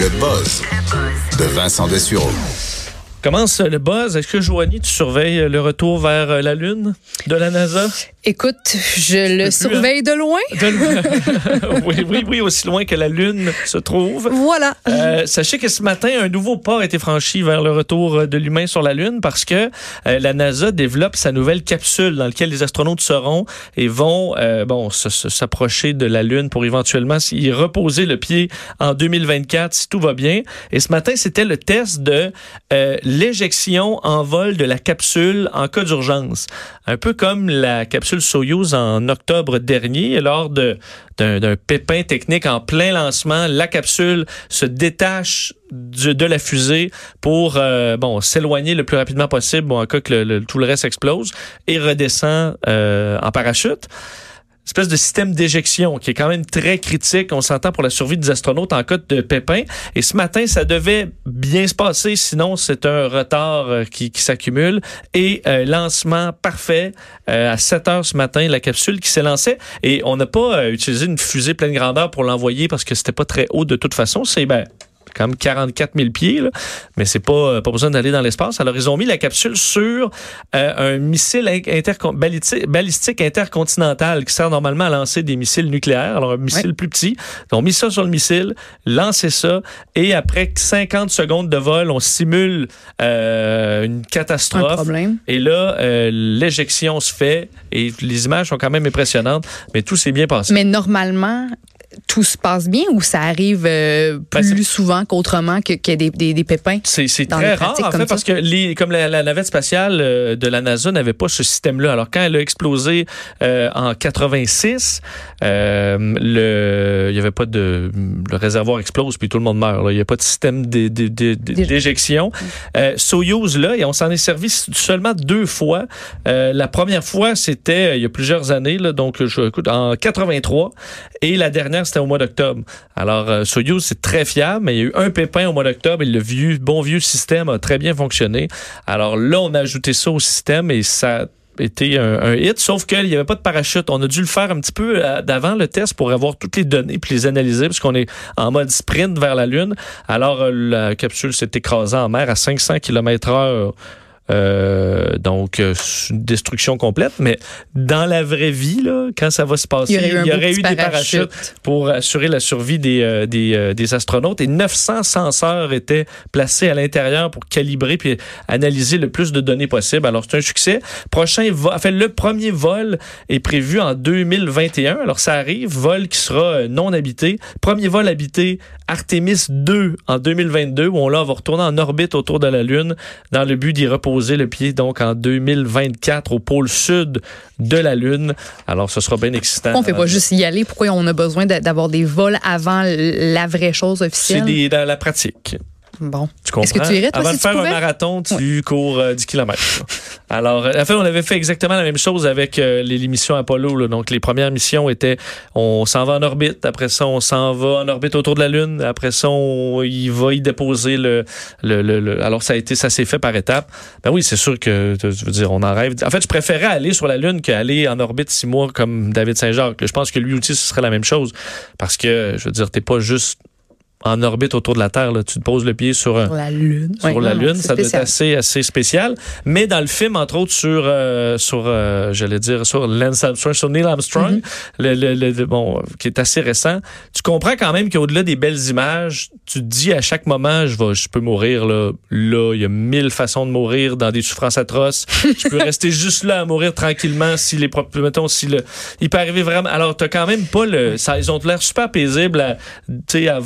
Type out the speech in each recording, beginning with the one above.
Le buzz de Vincent Dessureau. Commence le buzz. Est-ce que Joanie, tu surveilles le retour vers la Lune de la NASA? Écoute, je le plus, surveille de loin. De- oui, oui, oui, aussi loin que la Lune se trouve. Voilà. Euh, sachez que ce matin, un nouveau pas a été franchi vers le retour de l'humain sur la Lune parce que euh, la NASA développe sa nouvelle capsule dans laquelle les astronautes seront et vont euh, bon s'approcher de la Lune pour éventuellement y reposer le pied en 2024 si tout va bien. Et ce matin, c'était le test de l'éjection en vol de la capsule en cas d'urgence. Un peu comme la capsule Soyuz en octobre dernier, lors d'un pépin technique en plein lancement, la capsule se détache de la fusée pour euh, bon s'éloigner le plus rapidement possible en cas que tout le reste explose et redescend euh, en parachute espèce de système d'éjection qui est quand même très critique, on s'entend pour la survie des astronautes en cas de pépin. Et ce matin, ça devait bien se passer, sinon c'est un retard euh, qui, s'accumule. Et euh, lancement parfait euh, à 7 heures ce matin, la capsule qui s'est lancée. Et on n'a pas utilisé une fusée pleine grandeur pour l'envoyer parce que c'était pas très haut de toute façon. C'est ben, même 44 000 pieds, là. mais c'est pas, euh, pas besoin d'aller dans l'espace. Alors, ils ont mis la capsule sur euh, un missile intercon- balistique, intercontinental qui sert normalement à lancer des missiles nucléaires. Alors, un missile plus petit. Ils ont mis ça sur le missile, lancé ça, et après 50 secondes de vol, on simule euh, une Un catastrophe. problème. Et là, euh, l'éjection se fait, et les images sont quand même impressionnantes, mais tout s'est bien passé. Mais normalement, tout se passe bien ou ça arrive euh, Ben, plus souvent qu'autrement que- qu'il y des, des, des pépins? C'est très rare, en fait, ça? parce que les, comme la, la navette spatiale euh, de la NASA n'avait pas ce système-là. Alors, quand elle a explosé euh, en 86, euh, le, il y avait pas de... Le réservoir explose, puis tout le monde meurt. là. Il n'y a pas de système d'é- d'é- d'é- d'éjection. Euh, Soyuz, là, et on s'en est servi seulement deux fois. Euh, la première fois, c'était il y a plusieurs années, là, donc je, écoute, en 83, et la dernière, c'était au mois d'octobre. Alors, euh, Soyuz, c'est très fiable, mais il y a eu un pépin au mois d'octobre et le vieux, bon vieux système a très bien fonctionné. Alors là, on a ajouté ça au système et ça a été un, hit, sauf qu'il n'y avait pas de parachute. On a dû le faire un petit peu euh, d'avant le test pour avoir toutes les données puis les analyser, parce qu'on est en mode sprint vers la Lune. Alors, euh, la capsule s'est écrasée en mer à 500 km heure. Euh, donc, euh, destruction complète. Mais dans la vraie vie, là, quand ça va se passer, Il y aurait eu, des parachutes pour assurer la survie des, euh, des, euh, des astronautes. Et 900 senseurs étaient placés à l'intérieur pour calibrer puis analyser le plus de données possible. Alors, c'est un succès. Prochain vol, enfin, le premier vol est prévu en 2021. Alors, ça arrive. Vol qui sera non habité. Premier vol habité, Artemis 2 en 2022, où on là, va retourner en orbite autour de la Lune dans le but d'y reposer le pied, donc en 2024 au pôle sud de la Lune. Alors, ce sera bien excitant. On fait pas juste y aller. Pourquoi on a besoin d'a- d'avoir des vols avant la vraie chose C'est officielle? des- dans la pratique. Bon. Tu comprends? Est-ce que tu irais, toi, Avant si de faire pouvais? un marathon, tu cours euh, 10 km. Alors, euh, en fait, on avait fait exactement la même chose avec euh, les, les missions Apollo. là. Donc, les premières missions étaient, on s'en va en orbite. Après ça, on s'en va en orbite autour de la Lune. Après ça, on y va y déposer le... le, le- le- Alors, ça a été, ça s'est fait par étapes. Ben oui, c'est sûr que, tu veux dire, on en rêve. En fait, je préférais aller sur la Lune qu'aller en orbite six mois comme David Saint-Jacques. Je pense que lui aussi, ce serait la même chose. Parce que, je veux dire, t'es pas juste en orbite autour de la Terre. Là. Tu te poses le pied sur un, Sur la Lune. sur la non, non, Lune. Ça doit être assez, assez spécial. Mais dans le film, entre autres, sur, euh, sur euh, j'allais dire, sur Lance Armstrong, sur Neil Armstrong, Mm-hmm. le, le- le- le- bon, qui est assez récent, tu comprends quand même qu'au-delà des belles images, tu te dis à chaque moment, je, vais, je peux mourir là. Là, il y a mille façons de mourir dans des souffrances atroces. je peux rester juste là à mourir tranquillement si les mettons si le il peut arriver vraiment alors t'as quand même pas le ça ils ont l'air super paisibles à tu sais à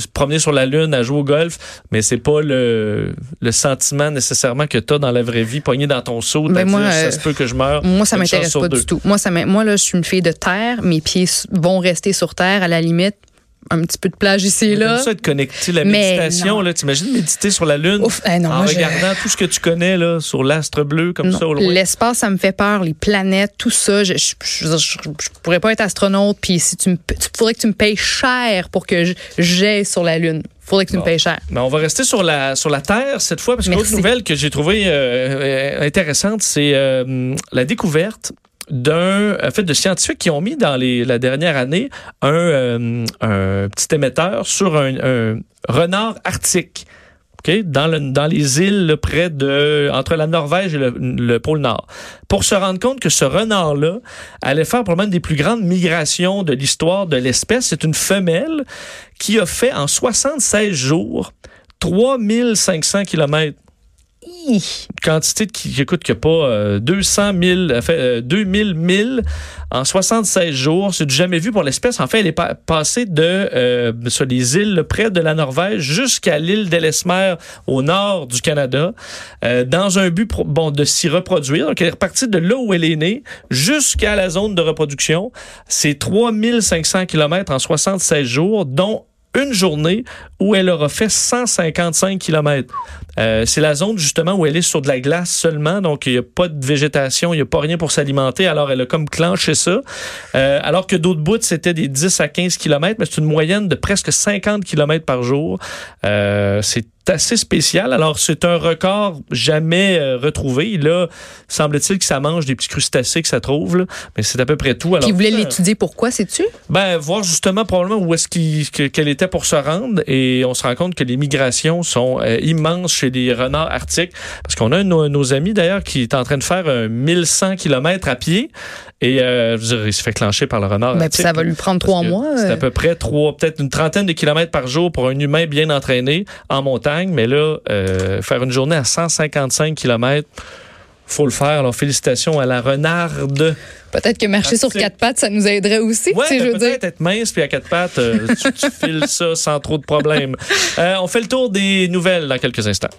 se promener sur la lune à jouer au golf mais c'est pas le le sentiment nécessairement que t'as dans la vraie vie pogné dans ton seau Ben, moi, ça euh, se peut que je meure Moi, ça m'intéresse pas du tout. Moi, ça moi, là, je suis une fille de terre. Mes pieds vont rester sur terre, à la limite. Un petit peu de plage ici et là. Ça être connecté la Mais méditation non. là t'imagines méditer sur la lune Ouf, eh non, en je- regardant tout ce que tu connais là sur l'astre bleu comme Non. ça au loin? L'espace, ça me fait peur. Les planètes, tout ça. Je, je, je- pourrais pas être astronaute. Puis si tu me, tu faudrait que tu me payes cher pour que j'aille sur la Lune. Faudrait que tu Bon. me payes cher. Mais on va rester sur la, sur la Terre cette fois, parce l'autre Merci. nouvelle que j'ai trouvée euh, euh, intéressante, c'est euh, la découverte d'un en fait de scientifiques qui ont mis dans les, la dernière année un, euh, un petit émetteur sur un, renard arctique. OK? Dans, le, dans les îles près de entre la Norvège et le, le pôle Nord, pour se rendre compte que ce renard-là allait faire probablement une des plus grandes migrations de l'histoire de l'espèce. C'est une femelle qui a fait en 76 jours 3500 kilomètres quantité de qui écoute que pas euh, 200 000, fait, euh, 2000 milles en 76 jours. C'est du jamais vu pour l'espèce. En fait, elle est pa passée de euh, sur les îles près de la Norvège jusqu'à l'île d'Ellesmer au nord du Canada euh, dans un but bon de s'y reproduire. Donc, elle est repartie de là où elle est née jusqu'à la zone de reproduction. C'est 3500 kilomètres en 76 jours, dont une journée où elle aura fait 155 km. Euh, c'est la zone justement où elle est sur de la glace seulement, donc il n'y a pas de végétation, il n'y a pas rien pour s'alimenter, alors elle a comme clenché ça. Euh, alors que d'autres bouts, c'était des 10 à 15 km, mais c'est une moyenne de presque 50 km par jour. Euh, c'est assez spécial. Alors, c'est un record jamais euh, retrouvé. Là, semble-t-il que ça mange des petits crustacés que ça trouve, là. mais c'est à peu près tout. Alors, Puis, vous voulez euh, l'étudier pourquoi, sais-tu? Ben, voir justement probablement où est-ce qu'elle était pour se rendre. Et on se rend compte que les migrations sont euh, immenses chez les renards arctiques. Parce qu'on a un de nos, nos amis, d'ailleurs, qui est en train de faire un 1100 km à pied. Et euh, je veux dire, il se fait clencher par le renard Ben, puis arctique. ça va lui prendre trois mois. C'est euh. à peu près trois, peut-être une trentaine de kilomètres par jour pour un humain bien entraîné en montagne. Mais là, euh, faire une journée à 155 kilomètres, faut le faire. Alors, félicitations à la renarde. Peut-être que marcher sur quatre pattes, ça nous aiderait aussi. Ouais, sais, je veux dire. être mince puis à quatre pattes, euh, tu, tu files ça sans trop de problèmes. Euh, on fait le tour des nouvelles dans quelques instants.